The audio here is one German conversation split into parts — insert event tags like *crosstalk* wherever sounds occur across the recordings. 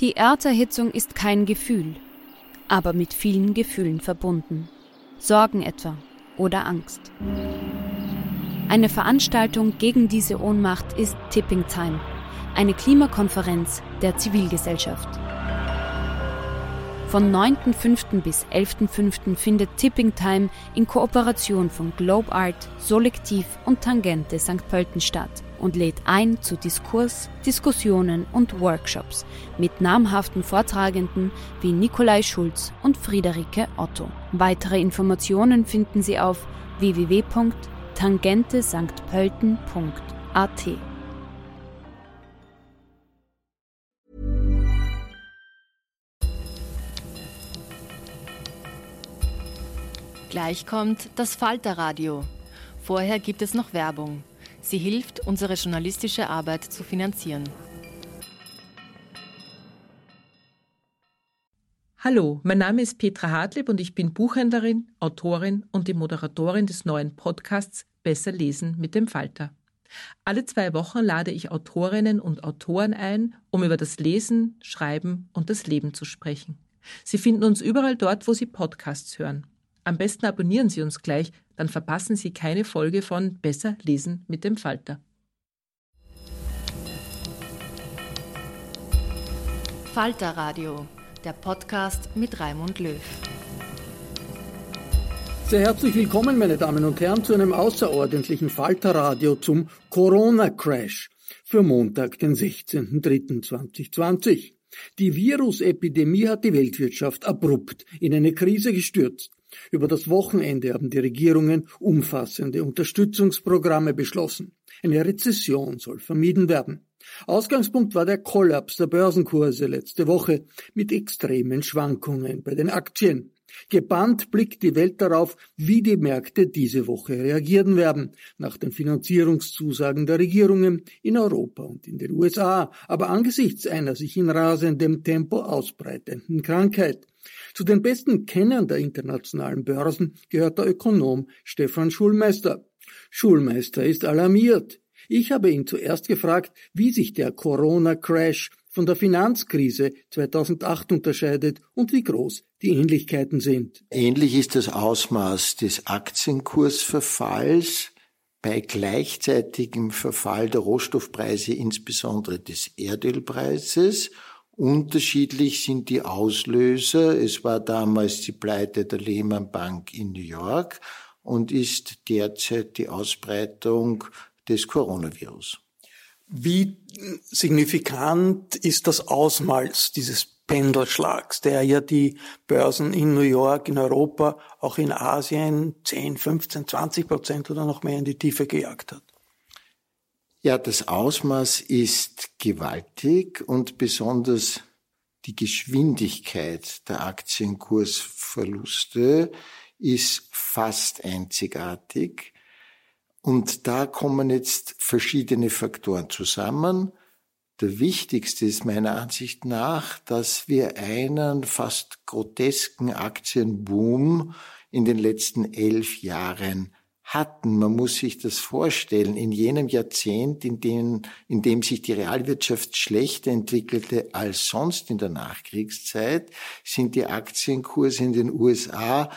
Die Erderhitzung ist kein Gefühl, aber mit vielen Gefühlen verbunden. Sorgen etwa oder Angst. Eine Veranstaltung gegen diese Ohnmacht ist Tipping Time, eine Klimakonferenz der Zivilgesellschaft. Von 9.5. bis 11.5. findet Tipping Time in Kooperation von Globe Art, Solektiv und Tangente St. Pölten statt und lädt ein zu Diskurs, Diskussionen und Workshops mit namhaften Vortragenden wie Nikolai Schulz und Friederike Otto. Weitere Informationen finden Sie auf www.tangentesanktpölten.at. Gleich kommt das Falterradio. Vorher gibt es noch Werbung. Sie hilft, unsere journalistische Arbeit zu finanzieren. Hallo, mein Name ist Petra Hartlieb und ich bin Buchhändlerin, Autorin und die Moderatorin des neuen Podcasts Besser lesen mit dem Falter. Alle zwei Wochen lade ich Autorinnen und Autoren ein, um über das Lesen, Schreiben und das Leben zu sprechen. Sie finden uns überall dort, wo Sie Podcasts hören. Am besten abonnieren Sie uns gleich, dann verpassen Sie keine Folge von Besser lesen mit dem Falter. Falter Radio, der Podcast mit Raimund Löw. Sehr herzlich willkommen, meine Damen und Herren, zu einem außerordentlichen Falter Radio zum Corona Crash für Montag, den 16.03.2020. Die Virusepidemie hat die Weltwirtschaft abrupt in eine Krise gestürzt. Über das Wochenende haben die Regierungen umfassende Unterstützungsprogramme beschlossen. Eine Rezession soll vermieden werden. Ausgangspunkt war der Kollaps der Börsenkurse letzte Woche mit extremen Schwankungen bei den Aktien. Gebannt blickt die Welt darauf, wie die Märkte diese Woche reagieren werden, nach den Finanzierungszusagen der Regierungen in Europa und in den USA, aber angesichts einer sich in rasendem Tempo ausbreitenden Krankheit. Zu den besten Kennern der internationalen Börsen gehört der Ökonom Stefan Schulmeister. Schulmeister ist alarmiert. Ich habe ihn zuerst gefragt, wie sich der Corona-Crash von der Finanzkrise 2008 unterscheidet und wie groß die Ähnlichkeiten sind. Ähnlich ist das Ausmaß des Aktienkursverfalls bei gleichzeitigem Verfall der Rohstoffpreise, insbesondere des Erdölpreises Unterschiedlich sind die Auslöser. Es war damals die Pleite der Lehman Bank in New York und ist derzeit die Ausbreitung des Coronavirus. Wie signifikant ist das Ausmaß dieses Pendelschlags, der ja die Börsen in New York, in Europa, auch in Asien 10, 15, 20 Prozent oder noch mehr in die Tiefe gejagt hat? Ja, das Ausmaß ist gewaltig und besonders die Geschwindigkeit der Aktienkursverluste ist fast einzigartig. Und da kommen jetzt verschiedene Faktoren zusammen. Der wichtigste ist meiner Ansicht nach, dass wir einen fast grotesken Aktienboom in den letzten elf Jahren hatten. Man muss sich das vorstellen. In jenem Jahrzehnt, in dem, in dem sich die Realwirtschaft schlechter entwickelte als sonst in der Nachkriegszeit, sind die Aktienkurse in den USA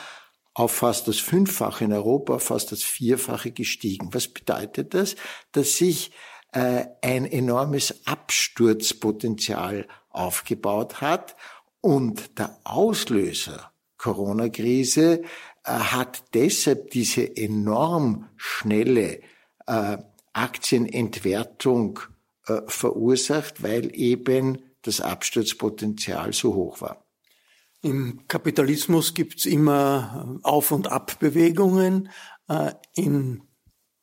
auf fast das Fünffache in Europa, fast das Vierfache gestiegen. Was bedeutet das? Dass sich äh, ein enormes Absturzpotenzial aufgebaut hat und der Auslöser Corona-Krise hat deshalb diese enorm schnelle äh, Aktienentwertung äh, verursacht, weil eben das Absturzpotenzial so hoch war. Im Kapitalismus gibt's immer Auf- und Abbewegungen äh, in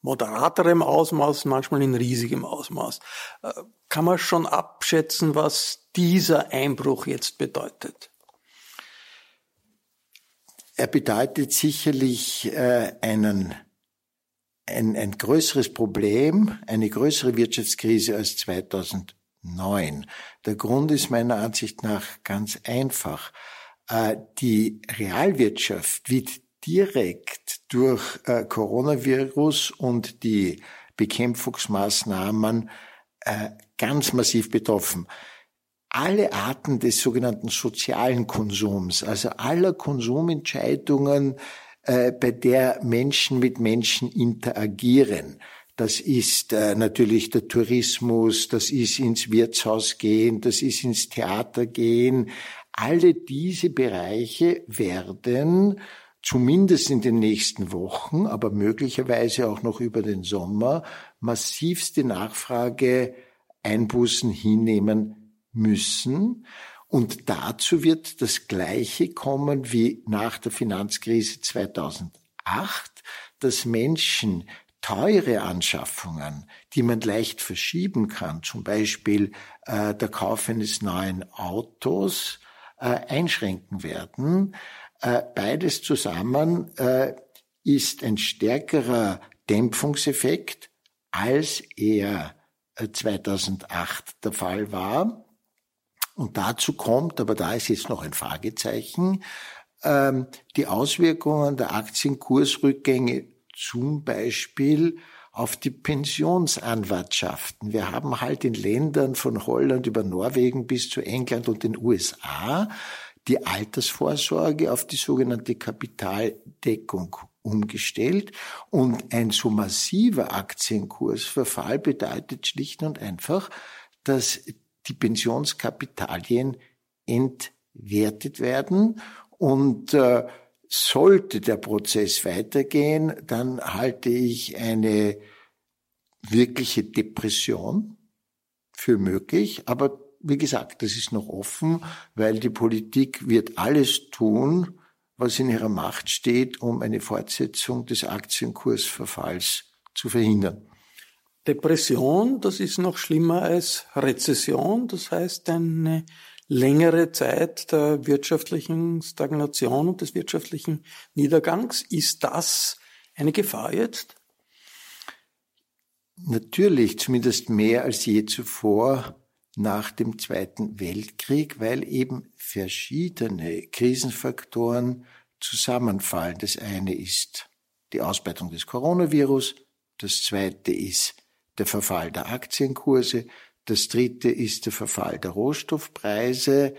moderaterem Ausmaß, manchmal in riesigem Ausmaß. Äh, kann man schon abschätzen, was dieser Einbruch jetzt bedeutet? Er bedeutet sicherlich äh, einen, ein, ein größeres Problem, eine größere Wirtschaftskrise als 2009. Der Grund ist meiner Ansicht nach ganz einfach. Äh, die Realwirtschaft wird direkt durch äh, Coronavirus und die Bekämpfungsmaßnahmen äh, ganz massiv betroffen alle Arten des sogenannten sozialen Konsums, also aller Konsumentscheidungen, äh, bei der Menschen mit Menschen interagieren. Das ist äh, natürlich der Tourismus, das ist ins Wirtshaus gehen, das ist ins Theater gehen. Alle diese Bereiche werden zumindest in den nächsten Wochen, aber möglicherweise auch noch über den Sommer massivste Nachfrage Einbußen hinnehmen müssen. Und dazu wird das Gleiche kommen wie nach der Finanzkrise 2008, dass Menschen teure Anschaffungen, die man leicht verschieben kann, zum Beispiel äh, der Kauf eines neuen Autos, äh, einschränken werden. Äh, beides zusammen äh, ist ein stärkerer Dämpfungseffekt, als er 2008 äh, der Fall war. Und dazu kommt, aber da ist jetzt noch ein Fragezeichen, ähm, die Auswirkungen der Aktienkursrückgänge zum Beispiel auf die Pensionsanwartschaften. Wir haben halt in Ländern von Holland über Norwegen bis zu England und den USA die Altersvorsorge auf die sogenannte Kapitaldeckung umgestellt und ein so massiver Aktienkursverfall bedeutet schlicht und einfach, dass die Pensionskapitalien entwertet werden. Und äh, sollte der Prozess weitergehen, dann halte ich eine wirkliche Depression für möglich. Aber wie gesagt, das ist noch offen, weil die Politik wird alles tun, was in ihrer Macht steht, um eine Fortsetzung des Aktienkursverfalls zu verhindern. Depression, das ist noch schlimmer als Rezession, das heißt eine längere Zeit der wirtschaftlichen Stagnation und des wirtschaftlichen Niedergangs. Ist das eine Gefahr jetzt? Natürlich, zumindest mehr als je zuvor nach dem Zweiten Weltkrieg, weil eben verschiedene Krisenfaktoren zusammenfallen. Das eine ist die Ausbreitung des Coronavirus, das zweite ist der Verfall der Aktienkurse. Das dritte ist der Verfall der Rohstoffpreise.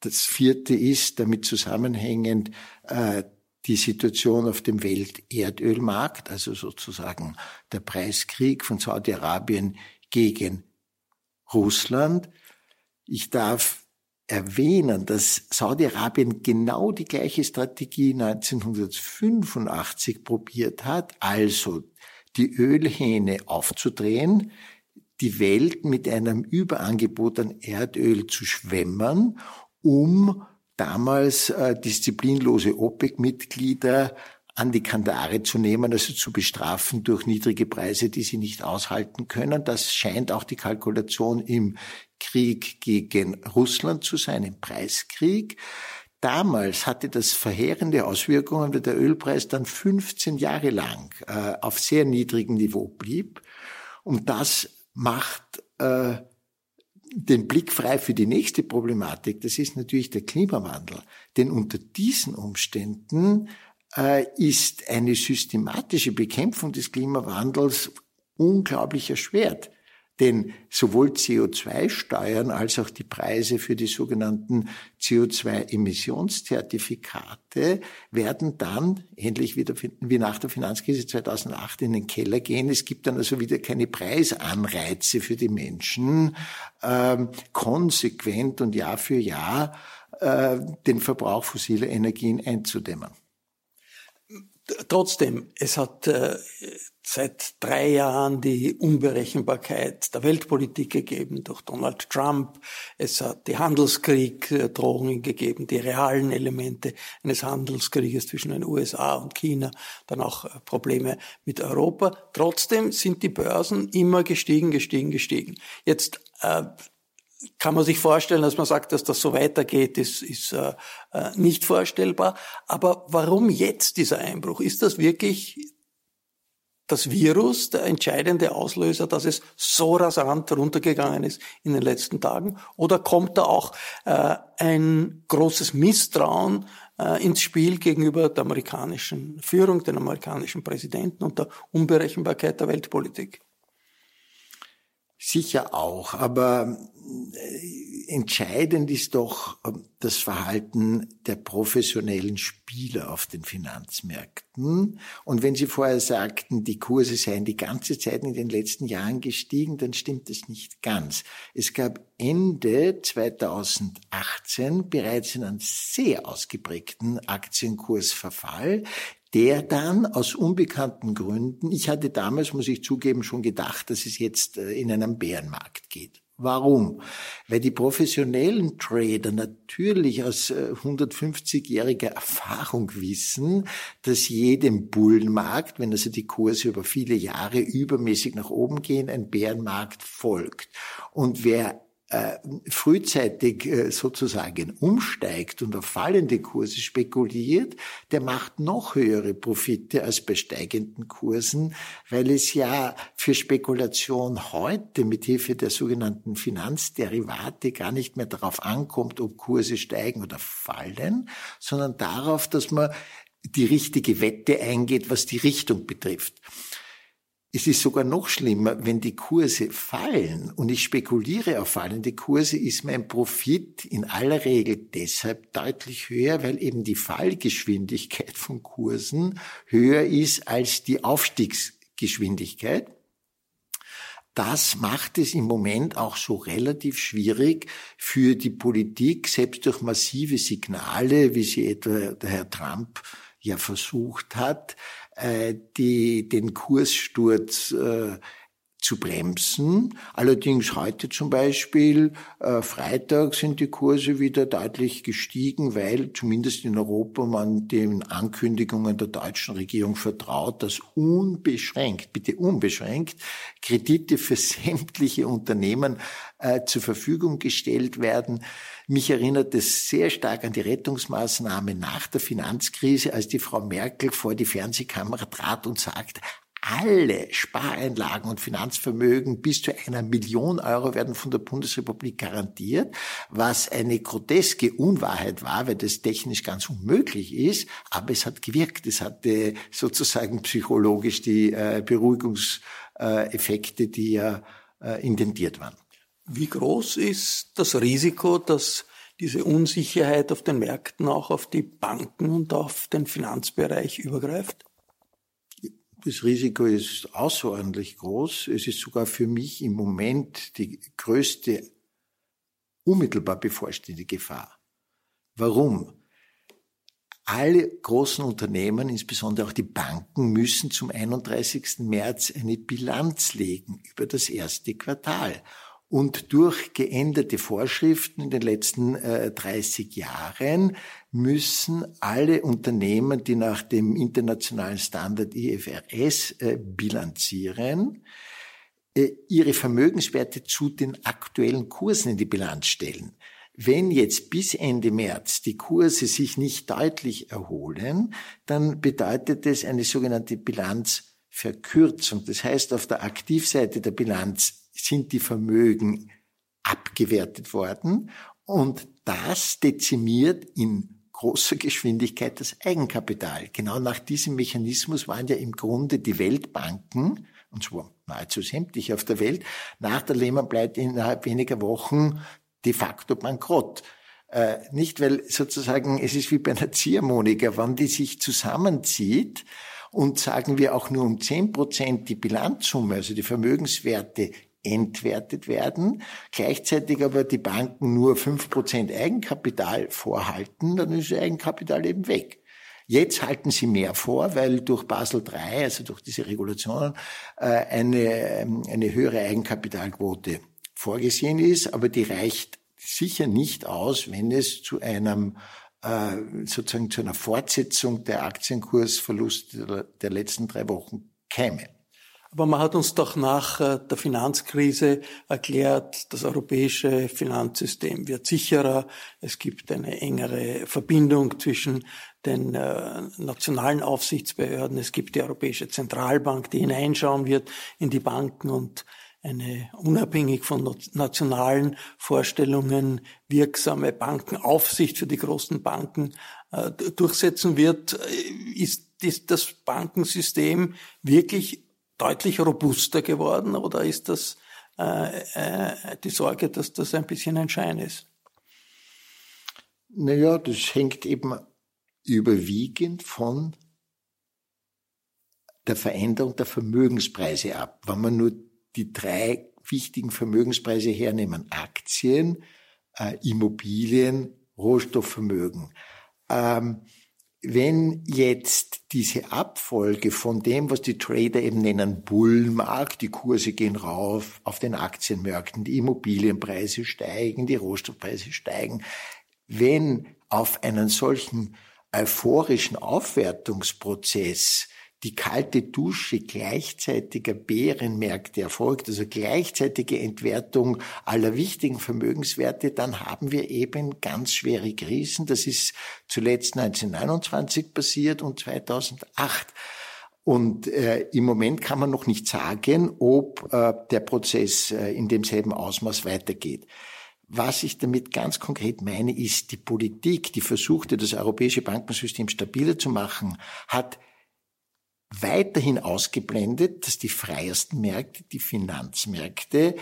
Das vierte ist damit zusammenhängend äh, die Situation auf dem Welterdölmarkt, also sozusagen der Preiskrieg von Saudi-Arabien gegen Russland. Ich darf erwähnen, dass Saudi-Arabien genau die gleiche Strategie 1985 probiert hat, also die Ölhähne aufzudrehen, die Welt mit einem Überangebot an Erdöl zu schwemmen, um damals äh, disziplinlose OPEC-Mitglieder an die Kandare zu nehmen, also zu bestrafen durch niedrige Preise, die sie nicht aushalten können. Das scheint auch die Kalkulation im Krieg gegen Russland zu sein, im Preiskrieg. Damals hatte das verheerende Auswirkungen, weil der Ölpreis dann 15 Jahre lang äh, auf sehr niedrigem Niveau blieb. Und das macht äh, den Blick frei für die nächste Problematik. Das ist natürlich der Klimawandel. Denn unter diesen Umständen äh, ist eine systematische Bekämpfung des Klimawandels unglaublich erschwert. Denn sowohl CO2-Steuern als auch die Preise für die sogenannten CO2-Emissionszertifikate werden dann, ähnlich wie, nach der Finanzkrise 2008, in den Keller gehen. Es gibt dann also wieder keine Preisanreize für die Menschen, ähm, konsequent und Jahr für Jahr äh, den Verbrauch fossiler Energien einzudämmen. Trotzdem, es hat äh, seit drei Jahren die Unberechenbarkeit der Weltpolitik gegeben durch Donald Trump. Es hat die Handelskrieg-Drohungen gegeben, die realen Elemente eines Handelskrieges zwischen den USA und China, dann auch äh, Probleme mit Europa. Trotzdem sind die Börsen immer gestiegen, gestiegen, gestiegen. Jetzt äh, kann man sich vorstellen, dass man sagt, dass das so weitergeht, ist, ist äh, äh, nicht vorstellbar. Aber warum jetzt dieser Einbruch? Ist das wirklich das Virus der entscheidende Auslöser, dass es so rasant runtergegangen ist in den letzten Tagen? Oder kommt da auch äh, ein großes Misstrauen äh, ins Spiel gegenüber der amerikanischen Führung, den amerikanischen Präsidenten und der Unberechenbarkeit der Weltpolitik? Sicher auch, aber äh, entscheidend ist doch ähm, das Verhalten der professionellen Spieler auf den Finanzmärkten. Und wenn Sie vorher sagten, die Kurse seien die ganze Zeit in den letzten Jahren gestiegen, dann stimmt das nicht ganz. Es gab Ende 2018 bereits einen sehr ausgeprägten Aktienkursverfall, der dann aus unbekannten Gründen, ich hatte damals, muss ich zugeben, schon gedacht, dass es jetzt äh, in einem Bärenmarkt geht. Warum? Weil die professionellen Trader natürlich aus 150-jähriger äh, Erfahrung wissen, dass jedem Bullenmarkt, wenn also die Kurse über viele Jahre übermäßig nach oben gehen, ein Bärenmarkt folgt. Und wer frühzeitig äh, sozusagen umsteigt und auf fallende Kurse spekuliert, der macht noch höhere Profite als bei steigenden Kursen, weil es ja für Spekulation heute mit Hilfe der sogenannten Finanzderivate gar nicht mehr darauf ankommt, ob Kurse steigen oder fallen, sondern darauf, dass man die richtige Wette eingeht, was die Richtung betrifft. Es ist sogar noch schlimmer, wenn die Kurse fallen und ich spekuliere auf fallende Kurse, ist mein Profit in aller Regel deshalb deutlich höher, weil eben die Fallgeschwindigkeit von Kursen höher ist als die Aufstiegsgeschwindigkeit. Das macht es im Moment auch so relativ schwierig für die Politik, selbst durch massive Signale, wie sie etwa der Herr Trump ja versucht hat, die, den Kurssturz äh, zu bremsen. Allerdings heute zum Beispiel, äh, Freitag sind die Kurse wieder deutlich gestiegen, weil zumindest in Europa man den Ankündigungen der deutschen Regierung vertraut, dass unbeschränkt, bitte unbeschränkt, Kredite für *laughs* sämtliche Unternehmen äh, zur Verfügung gestellt werden. Mich erinnert es sehr stark an die Rettungsmaßnahme nach der Finanzkrise, als die Frau Merkel vor die Fernsehkamera trat und sagte, alle Spareinlagen und Finanzvermögen bis zu einer Million Euro werden von der Bundesrepublik garantiert, was eine groteske Unwahrheit war, weil das technisch ganz unmöglich ist, aber es hat gewirkt. Es hatte sozusagen psychologisch die äh, Beruhigungseffekte, die ja äh, intentiert waren. Wie groß ist das Risiko, dass diese Unsicherheit auf den Märkten auch auf die Banken und auf den Finanzbereich übergreift? Das Risiko ist außerordentlich groß. Es ist sogar für mich im Moment die größte unmittelbar bevorstehende Gefahr. Warum? Alle großen Unternehmen, insbesondere auch die Banken, müssen zum 31. März eine Bilanz legen über das erste Quartal. Und durch geänderte Vorschriften in den letzten äh, 30 Jahren müssen alle Unternehmen, die nach dem internationalen Standard IFRS äh, bilanzieren, äh, ihre Vermögenswerte zu den aktuellen Kursen in die Bilanz stellen. Wenn jetzt bis Ende März die Kurse sich nicht deutlich erholen, dann bedeutet es eine sogenannte Bilanzverkürzung. Das heißt, auf der Aktivseite der Bilanz sind die Vermögen abgewertet worden und das dezimiert in großer Geschwindigkeit das Eigenkapital. Genau nach diesem Mechanismus waren ja im Grunde die Weltbanken, und zwar nahezu sämtlich auf der Welt, nach der Lehman-Pleite innerhalb weniger Wochen de facto bankrott. Äh, nicht, weil sozusagen es ist wie bei einer Ziehharmonika, wenn die sich zusammenzieht und sagen wir auch nur um zehn Prozent die Bilanzsumme, also die Vermögenswerte entwertet werden, gleichzeitig aber die Banken nur fünf Prozent Eigenkapital vorhalten, dann ist Eigenkapital eben weg. Jetzt halten sie mehr vor, weil durch Basel III, also durch diese Regulationen, äh, eine, ähm, eine höhere Eigenkapitalquote vorgesehen ist, aber die reicht sicher nicht aus, wenn es zu einem äh, sozusagen zu einer Fortsetzung der Aktienkursverluste der letzten drei Wochen käme. Aber man hat uns doch nach äh, der Finanzkrise erklärt, das europäische Finanzsystem wird sicherer. Es gibt eine engere Verbindung zwischen den äh, nationalen Aufsichtsbehörden. Es gibt die Europäische Zentralbank, die hineinschauen wird in die Banken und eine unabhängig von nationalen Vorstellungen wirksame Bankenaufsicht für die großen Banken äh, durchsetzen wird. Ist das Bankensystem wirklich deutlich robuster geworden oder ist das äh, äh, die Sorge, dass das ein bisschen ein Schein ist? Naja, das hängt eben überwiegend von der Veränderung der Vermögenspreise ab. Wenn man nur die drei wichtigen Vermögenspreise hernehmen, Aktien, äh, Immobilien, Rohstoffvermögen. Ähm, wenn jetzt diese Abfolge von dem, was die Trader eben nennen Bullenmarkt, die Kurse gehen rauf auf den Aktienmärkten, die Immobilienpreise steigen, die Rohstoffpreise steigen, wenn auf einen solchen euphorischen Aufwertungsprozess die kalte Dusche gleichzeitiger Bärenmärkte erfolgt, also gleichzeitige Entwertung aller wichtigen Vermögenswerte, dann haben wir eben ganz schwere Krisen. Das ist zuletzt 1929 passiert und 2008. Und äh, im Moment kann man noch nicht sagen, ob äh, der Prozess äh, in demselben Ausmaß weitergeht. Was ich damit ganz konkret meine, ist, die Politik, die versuchte, das europäische Bankensystem stabiler zu machen, hat weiterhin ausgeblendet, dass die freiesten Märkte, die Finanzmärkte,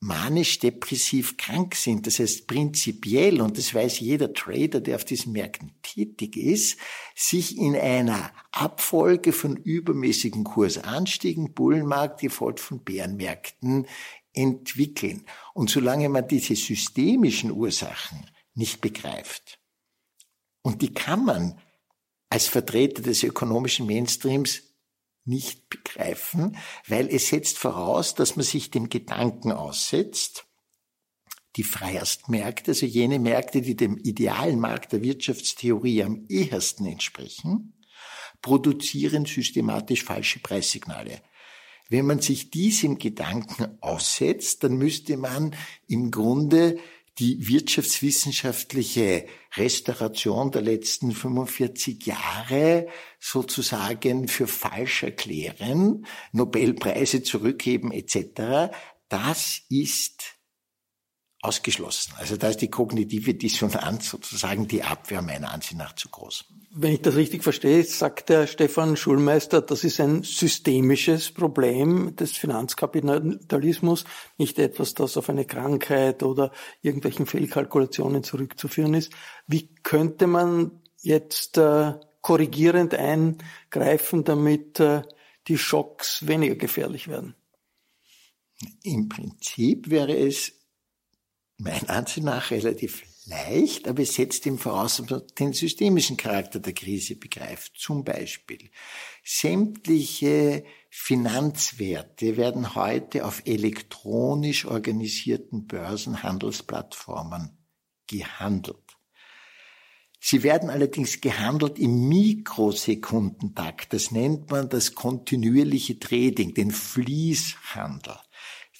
manisch-depressiv krank sind. Das heißt, prinzipiell, und das weiß jeder Trader, der auf diesen Märkten tätig ist, sich in einer Abfolge von übermäßigen Kursanstiegen, Bullenmarkt, gefolgt von Bärenmärkten, entwickeln. Und solange man diese systemischen Ursachen nicht begreift, und die kann man als Vertreter des ökonomischen Mainstreams nicht begreifen, weil es setzt voraus, dass man sich dem Gedanken aussetzt, die Freierstmärkte, also jene Märkte, die dem idealen Markt der Wirtschaftstheorie am ehesten entsprechen, produzieren systematisch falsche Preissignale. Wenn man sich diesem Gedanken aussetzt, dann müsste man im Grunde die wirtschaftswissenschaftliche Restauration der letzten 45 Jahre sozusagen für falsch erklären, Nobelpreise zurückgeben etc., das ist ausgeschlossen. Also da ist die kognitive Dissonanz sozusagen die Abwehr meiner Ansicht nach zu groß. Wenn ich das richtig verstehe, sagt der Stefan Schulmeister, das ist ein systemisches Problem des Finanzkapitalismus, nicht etwas, das auf eine Krankheit oder irgendwelchen Fehlkalkulationen zurückzuführen ist. Wie könnte man jetzt äh, korrigierend eingreifen, damit äh, die Schocks weniger gefährlich werden? Im Prinzip wäre es mein Ansicht nach relativ leicht, aber es setzt ihm voraus, den systemischen Charakter der Krise begreift. Zum Beispiel sämtliche Finanzwerte werden heute auf elektronisch organisierten Börsenhandelsplattformen gehandelt. Sie werden allerdings gehandelt im Mikrosekundentakt. Das nennt man das kontinuierliche Trading, den Fließhandel.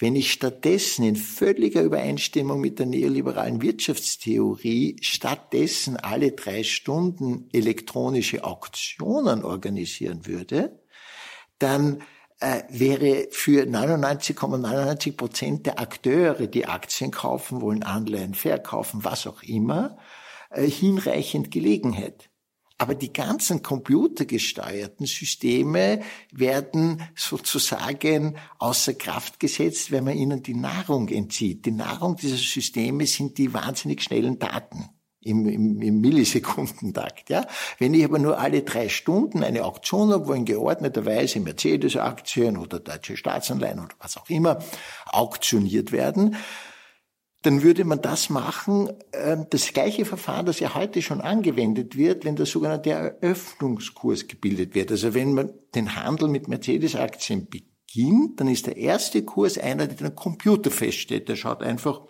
Wenn ich stattdessen in völliger Übereinstimmung mit der neoliberalen Wirtschaftstheorie stattdessen alle drei Stunden elektronische Auktionen organisieren würde, dann äh, wäre für 99,99 Prozent ,99 der Akteure, die Aktien kaufen wollen, Anleihen verkaufen, was auch immer, äh, hinreichend Gelegenheit. Aber die ganzen computergesteuerten Systeme werden sozusagen außer Kraft gesetzt, wenn man ihnen die Nahrung entzieht. Die Nahrung dieser Systeme sind die wahnsinnig schnellen Daten im, im, im Millisekundentakt. Ja? Wenn ich aber nur alle drei Stunden eine Auktion habe, wo in geordneter Weise Mercedes-Aktien oder deutsche Staatsanleihen oder was auch immer auktioniert werden, dann würde man das machen, ähm, das gleiche Verfahren, das ja heute schon angewendet wird, wenn der sogenannte Eröffnungskurs gebildet wird. Also wenn man den Handel mit Mercedes-Aktien beginnt, dann ist der erste Kurs einer, der den Computer feststellt. Der schaut einfach,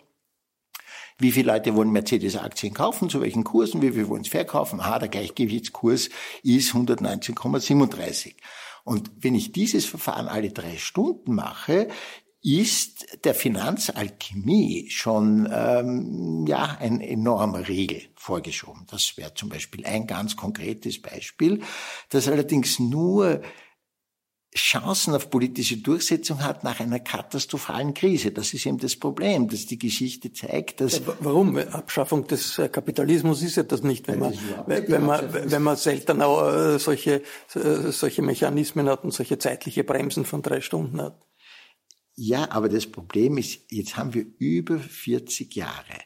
wie viele Leute wollen Mercedes-Aktien kaufen, zu welchen Kursen, wie viele wollen es verkaufen. Aha, der Gleichgewichtskurs ist 119,37. Und wenn ich dieses Verfahren alle drei Stunden mache, ist der Finanzalchemie schon ähm, ja ein enormer Regel vorgeschoben. Das wäre zum Beispiel ein ganz konkretes Beispiel, das allerdings nur Chancen auf politische Durchsetzung hat nach einer katastrophalen Krise. Das ist eben das Problem, dass die Geschichte zeigt, dass... Warum? Abschaffung des äh, Kapitalismus ist ja das nicht, wenn man, wenn man, wenn man selten auch äh, solche, äh, solche Mechanismen hat und solche zeitliche Bremsen von drei Stunden hat. Ja, aber das Problem ist, jetzt haben wir über 40 Jahre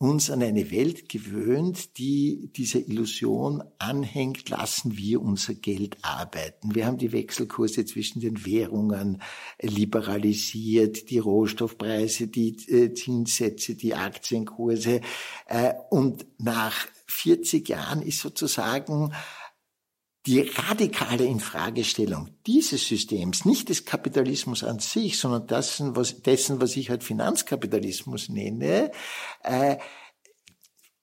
uns an eine Welt gewöhnt, die dieser Illusion anhängt, lassen wir unser Geld arbeiten. Wir haben die Wechselkurse zwischen den Währungen liberalisiert, die Rohstoffpreise, die äh, Zinssätze, die Aktienkurse. Äh, und nach 40 Jahren ist sozusagen die radikale Infragestellung dieses Systems, nicht des Kapitalismus an sich, sondern dessen, was, dessen, was ich halt Finanzkapitalismus nenne, äh,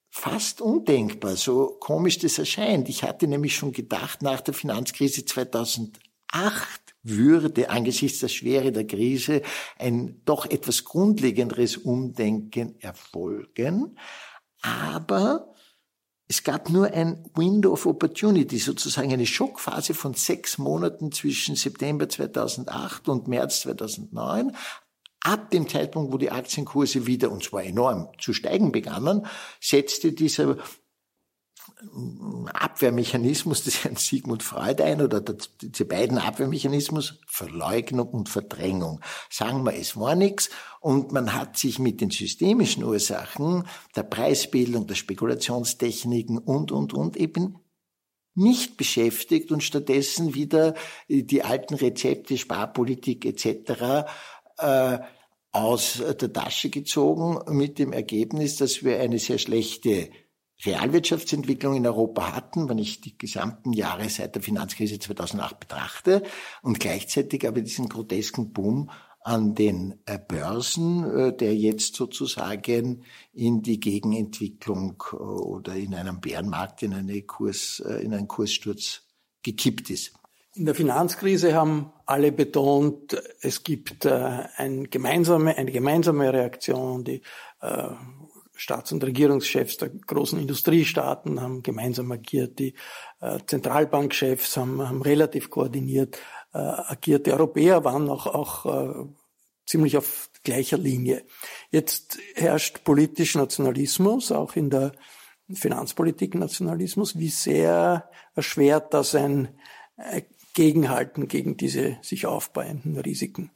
fast undenkbar, so komisch das erscheint. Ich hatte nämlich schon gedacht, nach der Finanzkrise 2008 würde angesichts der Schwere der Krise ein doch etwas grundlegenderes Umdenken erfolgen. Aber es gab nur ein Window of Opportunity, sozusagen eine Schockphase von sechs Monaten zwischen September 2008 und März 2009. Ab dem Zeitpunkt, wo die Aktienkurse wieder, und zwar enorm, zu steigen begannen, setzte dieser Abwehrmechanismus des Herrn Sigmund Freud ein oder diese beiden Abwehrmechanismus Verleugnung und Verdrängung. Sagen wir, es war nichts und man hat sich mit den systemischen Ursachen der Preisbildung, der Spekulationstechniken und, und, und eben nicht beschäftigt und stattdessen wieder die alten Rezepte, Sparpolitik etc. Äh, aus der Tasche gezogen mit dem Ergebnis, dass wir eine sehr schlechte Realwirtschaftsentwicklung in Europa hatten, wenn ich die gesamten Jahre seit der Finanzkrise 2008 betrachte und gleichzeitig aber diesen grotesken Boom an den äh, Börsen, äh, der jetzt sozusagen in die Gegenentwicklung äh, oder in einem Bärenmarkt in, eine Kurs, in einen Kurssturz gekippt ist. In der Finanzkrise haben alle betont, es gibt eine gemeinsame, eine gemeinsame Reaktion. Die Staats- und Regierungschefs der großen Industriestaaten haben gemeinsam agiert, die äh, Zentralbankchefs haben, haben relativ koordiniert äh, agiert. Die Europäer waren auch, auch äh, ziemlich auf gleicher Linie. Jetzt herrscht politisch Nationalismus, auch in der Finanzpolitik Nationalismus. Wie sehr erschwert das ein Gegenhalten gegen diese sich aufbauenden Risiken?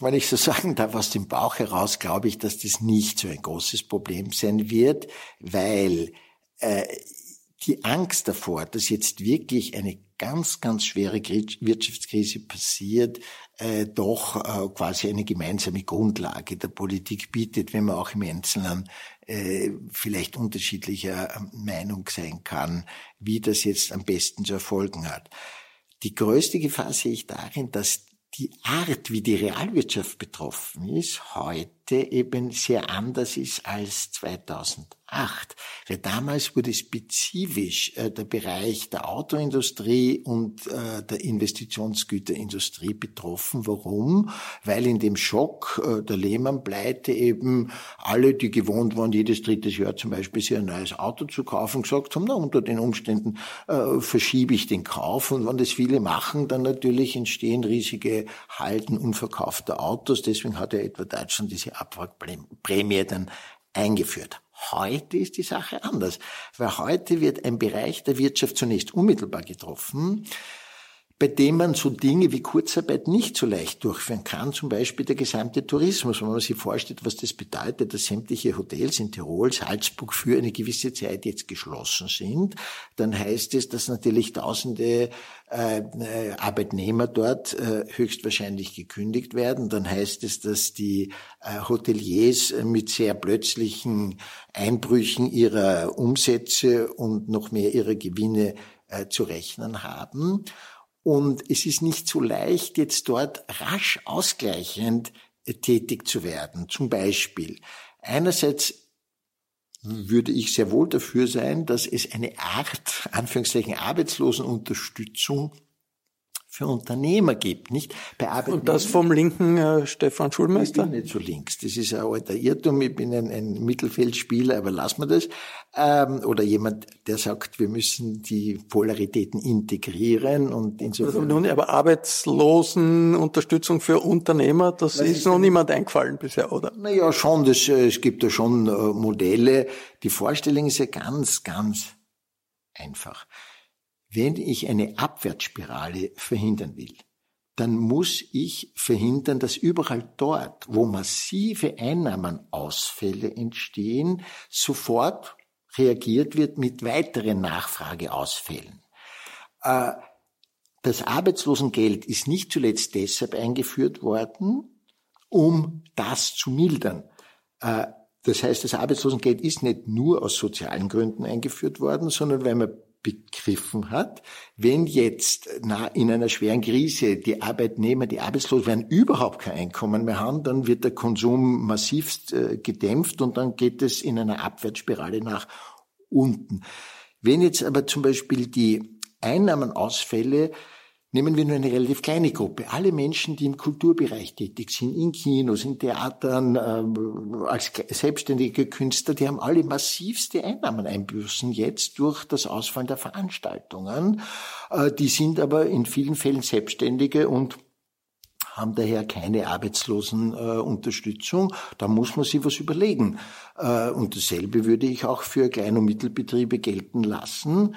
Wenn ich so *laughs* sagen darf, aus dem Bauch heraus glaube ich, dass das nicht so ein großes Problem sein wird, weil äh, die Angst davor, dass jetzt wirklich eine ganz, ganz schwere Wirtschaftskrise passiert, äh, doch äh, quasi eine gemeinsame Grundlage der Politik bietet, wenn man auch im Einzelnen äh, vielleicht unterschiedlicher äh, Meinung sein kann, wie das jetzt am besten zu erfolgen hat. Die größte Gefahr sehe ich darin, dass die Art, wie die Realwirtschaft betroffen ist, heute eben sehr anders ist als 2000. 2008. Weil damals wurde spezifisch äh, der Bereich der Autoindustrie und äh, der Investitionsgüterindustrie betroffen. Warum? Weil in dem Schock äh, der Lehman-Pleite eben alle, die gewohnt waren, jedes drittes Jahr zum Beispiel sich ein neues Auto zu kaufen, gesagt haben, na, unter den Umständen verschiebe ich den Kauf. Und wenn das viele machen, dann natürlich entstehen riesige Halten unverkaufter Autos. Deswegen hat ja etwa Deutschland diese Abwrackprämie dann eingeführt. Heute ist die Sache anders, weil heute wird ein Bereich der Wirtschaft zunächst unmittelbar getroffen, bei dem man so Dinge wie Kurzarbeit nicht so leicht durchführen kann, zum Beispiel der gesamte Tourismus. Wenn man sich vorstellt, was das bedeutet, dass sämtliche Hotels in Tirol, Salzburg für eine gewisse Zeit jetzt geschlossen sind, dann heißt es, dass natürlich tausende äh, Arbeitnehmer dort äh, höchstwahrscheinlich gekündigt werden. Dann heißt es, dass die äh, Hoteliers mit sehr plötzlichen Einbrüchen ihrer Umsätze und noch mehr ihrer Gewinne äh, zu rechnen haben. Und es ist nicht so leicht, jetzt dort rasch ausgleichend äh, tätig zu werden. Zum Beispiel, einerseits würde ich sehr wohl dafür sein, dass es eine Art, Anführungszeichen, Arbeitslosenunterstützung für Unternehmer gibt, nicht? Bei Arbeitnehmern. Und das vom linken äh, Stefan Schulmeister? Ich bin nicht so links. Das ist ein alter Irrtum. Ich bin ein, ein Mittelfeldspieler, aber lassen wir das. Ähm, oder jemand, der sagt, wir müssen die Polaritäten integrieren und insofern. Also aber Arbeitslosenunterstützung für Unternehmer, das ist, ist noch niemand eingefallen bisher, oder? Naja, schon. Das, äh, es gibt ja schon äh, Modelle. Die Vorstellung ist ja ganz, ganz einfach. Wenn ich eine Abwärtsspirale verhindern will, dann muss ich verhindern, dass überall dort, wo massive Einnahmenausfälle entstehen, sofort reagiert wird mit weiteren Nachfrageausfällen. Äh, das Arbeitslosengeld ist nicht zuletzt deshalb eingeführt worden, um das zu mildern. Äh, das heißt, das Arbeitslosengeld ist nicht nur aus sozialen Gründen eingeführt worden, sondern weil man begriffen hat, wenn jetzt in einer schweren Krise die Arbeitnehmer, die arbeitslos werden, überhaupt kein Einkommen mehr haben, dann wird der Konsum massivst äh, gedämpft und dann geht es in einer Abwärtsspirale nach unten. Wenn jetzt aber zum Beispiel die Einnahmenausfälle Nehmen wir nur eine relativ kleine Gruppe. Alle Menschen, die im Kulturbereich tätig sind, in Kinos, in Theatern, äh, als selbstständige Künstler, die haben alle massivste Einnahmen einbüßen jetzt durch das Ausfallen der Veranstaltungen. Äh, die sind aber in vielen Fällen Selbstständige und haben daher keine Arbeitslosenunterstützung. Äh, da muss man sich was überlegen. Äh, und dasselbe würde ich auch für Klein- und Mittelbetriebe gelten lassen.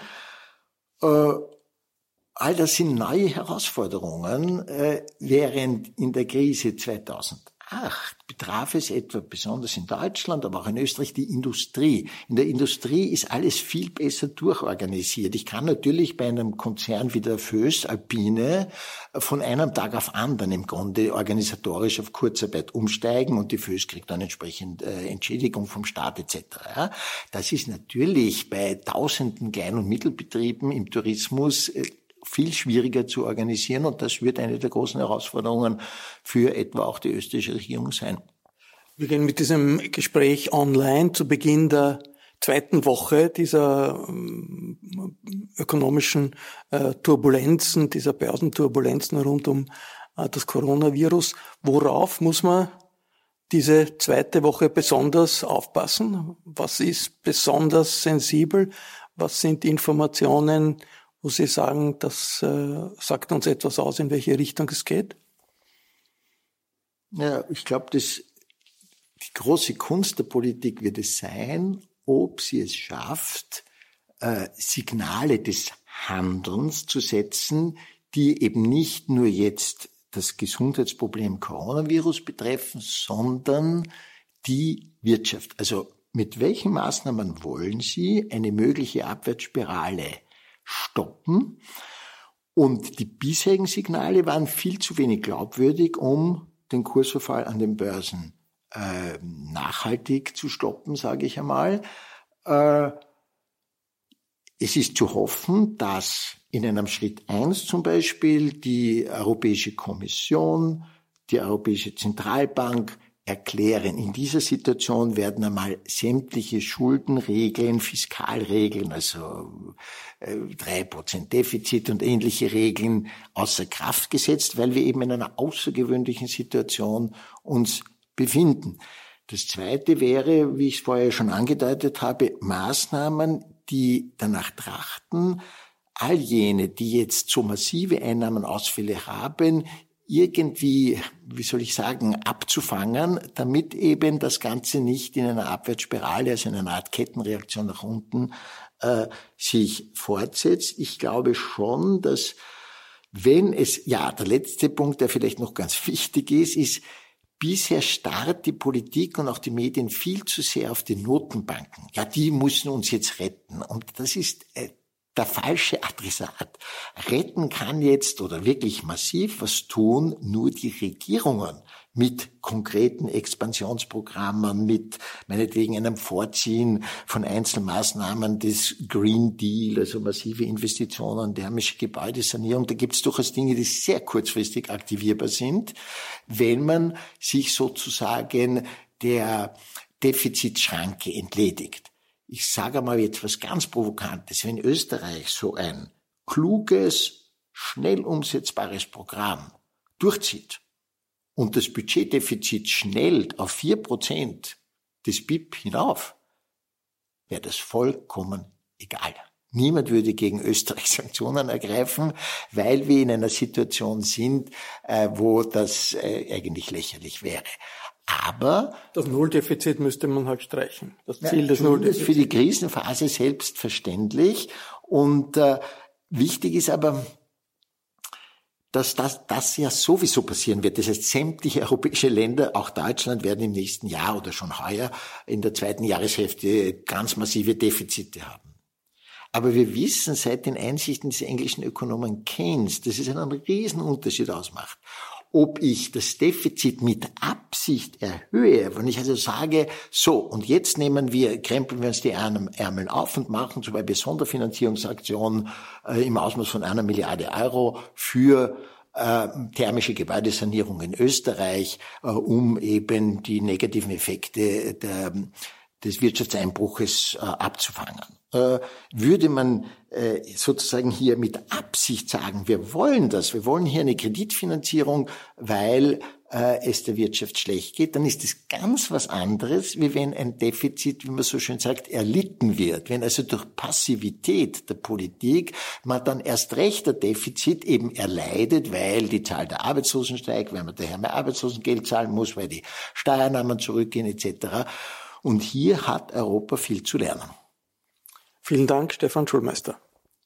Äh, All das sind neue Herausforderungen, äh, während in der Krise 2008 betraf es etwa besonders in Deutschland, aber auch in Österreich die Industrie. In der Industrie ist alles viel besser durchorganisiert. Ich kann natürlich bei einem Konzern wie der Föß Alpine von einem Tag auf anderen im Grunde organisatorisch auf Kurzarbeit umsteigen und die Föß kriegt dann entsprechend äh, Entschädigung vom Staat etc. Das ist natürlich bei tausenden Klein- und Mittelbetrieben im Tourismus äh, viel schwieriger zu organisieren und das wird eine der großen Herausforderungen für etwa auch die österreichische Regierung sein. Wir gehen mit diesem Gespräch online zu Beginn der zweiten Woche dieser ähm, ökonomischen äh, Turbulenzen, dieser Börsenturbulenzen rund um äh, das Coronavirus. Worauf muss man diese zweite Woche besonders aufpassen? Was ist besonders sensibel? Was sind Informationen, wo Sie sagen, das äh, sagt uns etwas aus, in welche Richtung es geht? Ja, ich glaube, das die große Kunst der Politik wird es sein, ob sie es schafft, äh, Signale des Handelns zu setzen, die eben nicht nur jetzt das Gesundheitsproblem Coronavirus betreffen, sondern die Wirtschaft. Also mit welchen Maßnahmen wollen Sie eine mögliche Abwärtsspirale stoppen. Und die bisherigen Signale waren viel zu wenig glaubwürdig, um den Kursverfall an den Börsen äh, nachhaltig zu stoppen, sage ich einmal. Äh, es ist zu hoffen, dass in einem Schritt eins zum Beispiel die Europäische Kommission, die Europäische Zentralbank erklären. In dieser Situation werden einmal sämtliche Schuldenregeln, Fiskalregeln, also äh, drei Prozent Defizit und ähnliche Regeln außer Kraft gesetzt, weil wir eben in einer außergewöhnlichen Situation uns befinden. Das zweite wäre, wie ich es vorher schon angedeutet habe, Maßnahmen, die danach trachten, all jene, die jetzt so massive Einnahmenausfälle haben, irgendwie, wie soll ich sagen, abzufangen, damit eben das Ganze nicht in einer Abwärtsspirale, also in einer Art Kettenreaktion nach unten, äh, sich fortsetzt. Ich glaube schon, dass wenn es, ja, der letzte Punkt, der vielleicht noch ganz *laughs* wichtig ist, ist, bisher starrt die Politik und auch die Medien viel zu sehr auf die Notenbanken. Ja, die müssen uns jetzt retten. Und das ist äh, der falsche Adressat. Retten kann jetzt oder wirklich massiv was tun nur die Regierungen mit konkreten Expansionsprogrammen, mit meinetwegen einem Vorziehen von Einzelmaßnahmen des Green Deal, also massive Investitionen, thermische Gebäudesanierung. Da gibt es durchaus Dinge, die sehr kurzfristig aktivierbar sind, wenn man sich sozusagen der Defizitschranke entledigt. Ich sage mal jetzt was ganz Provokantes. Wenn Österreich so ein kluges, schnell umsetzbares Programm durchzieht, und das Budgetdefizit schnellt auf vier Prozent des BIP hinauf, wäre das vollkommen egal. Niemand würde gegen Österreich *laughs* Sanktionen ergreifen, weil wir in einer Situation sind, äh, wo das äh, eigentlich lächerlich wäre. Aber das Nulldefizit müsste man halt streichen. Das Ziel ja, des Nulldefizits. Für die Krisenphase selbstverständlich. Und äh, wichtig ist aber, dass das, das ja sowieso passieren wird. Das heißt, sämtliche *laughs* europäische Länder, auch Deutschland, werden im nächsten Jahr oder schon heuer in der zweiten Jahreshälfte ganz massive Defizite haben. Aber wir wissen seit den Einsichten des englischen Ökonomen Keynes, dass es einen riesen Unterschied ausmacht, ob ich das Defizit mit Absicht erhöhe, wenn ich also sage, so, und jetzt nehmen wir, krempeln wir uns die Ärmel auf und machen zum Beispiel Sonderfinanzierungsaktionen äh, im Ausmaß von einer Milliarde Euro für äh, thermische Gebäudesanierung in Österreich, äh, um eben die negativen Effekte der, des Wirtschaftseinbruches äh, abzufangen. Äh, würde man äh, sozusagen hier mit Absicht sagen, wir wollen das, wir wollen hier eine Kreditfinanzierung, weil äh, es der Wirtschaft schlecht geht, dann ist es ganz was anderes, wie wenn ein Defizit, wie man so schön sagt, erlitten wird. Wenn also durch Passivität der Politik man dann erst recht der Defizit eben erleidet, weil die Zahl der Arbeitslosen steigt, weil man daher mehr Arbeitslosengeld zahlen muss, weil die Steuernahmen zurückgehen etc. Und hier hat Europa viel zu lernen. Vielen Dank, Stefan Schulmeister.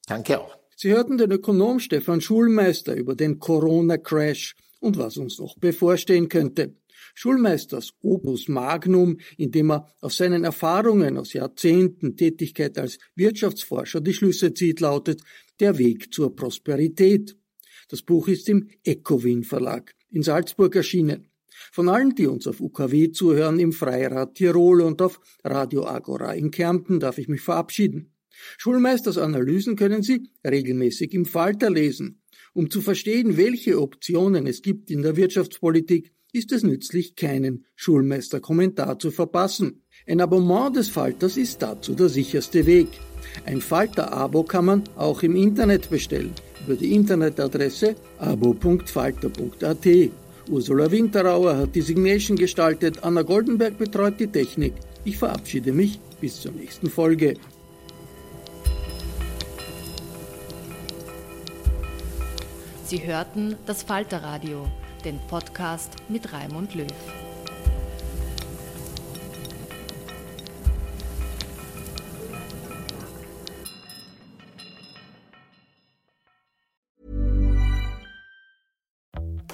Danke auch. Sie hörten den Ökonom Stefan Schulmeister über den Corona-Crash und was uns noch bevorstehen könnte. Schulmeisters Opus Magnum, indem er aus seinen Erfahrungen aus Jahrzehnten Tätigkeit als Wirtschaftsforscher die Schlüsse zieht, lautet Der Weg zur Prosperität. Das Buch ist im Ecowin Verlag in Salzburg erschienen. Von allen, die uns auf UKW zuhören, im Freirad Tirol und auf Radio Agora in Kärnten, darf ich mich verabschieden. Schulmeisters Analysen können Sie regelmäßig im Falter lesen. Um zu verstehen, welche Optionen es gibt in der Wirtschaftspolitik, ist es nützlich, keinen Schulmeister-Kommentar zu verpassen. Ein Abonnement des Falters ist dazu der sicherste Weg. Ein Falter-Abo kann man auch im Internet bestellen, über die Internetadresse abo.falter.at. Ursula Winterauer hat die Signation gestaltet, Anna Goldenberg betreut die Technik. Ich verabschiede mich bis zur nächsten Folge. Sie hörten das Falterradio, den Podcast mit Raimund Löw.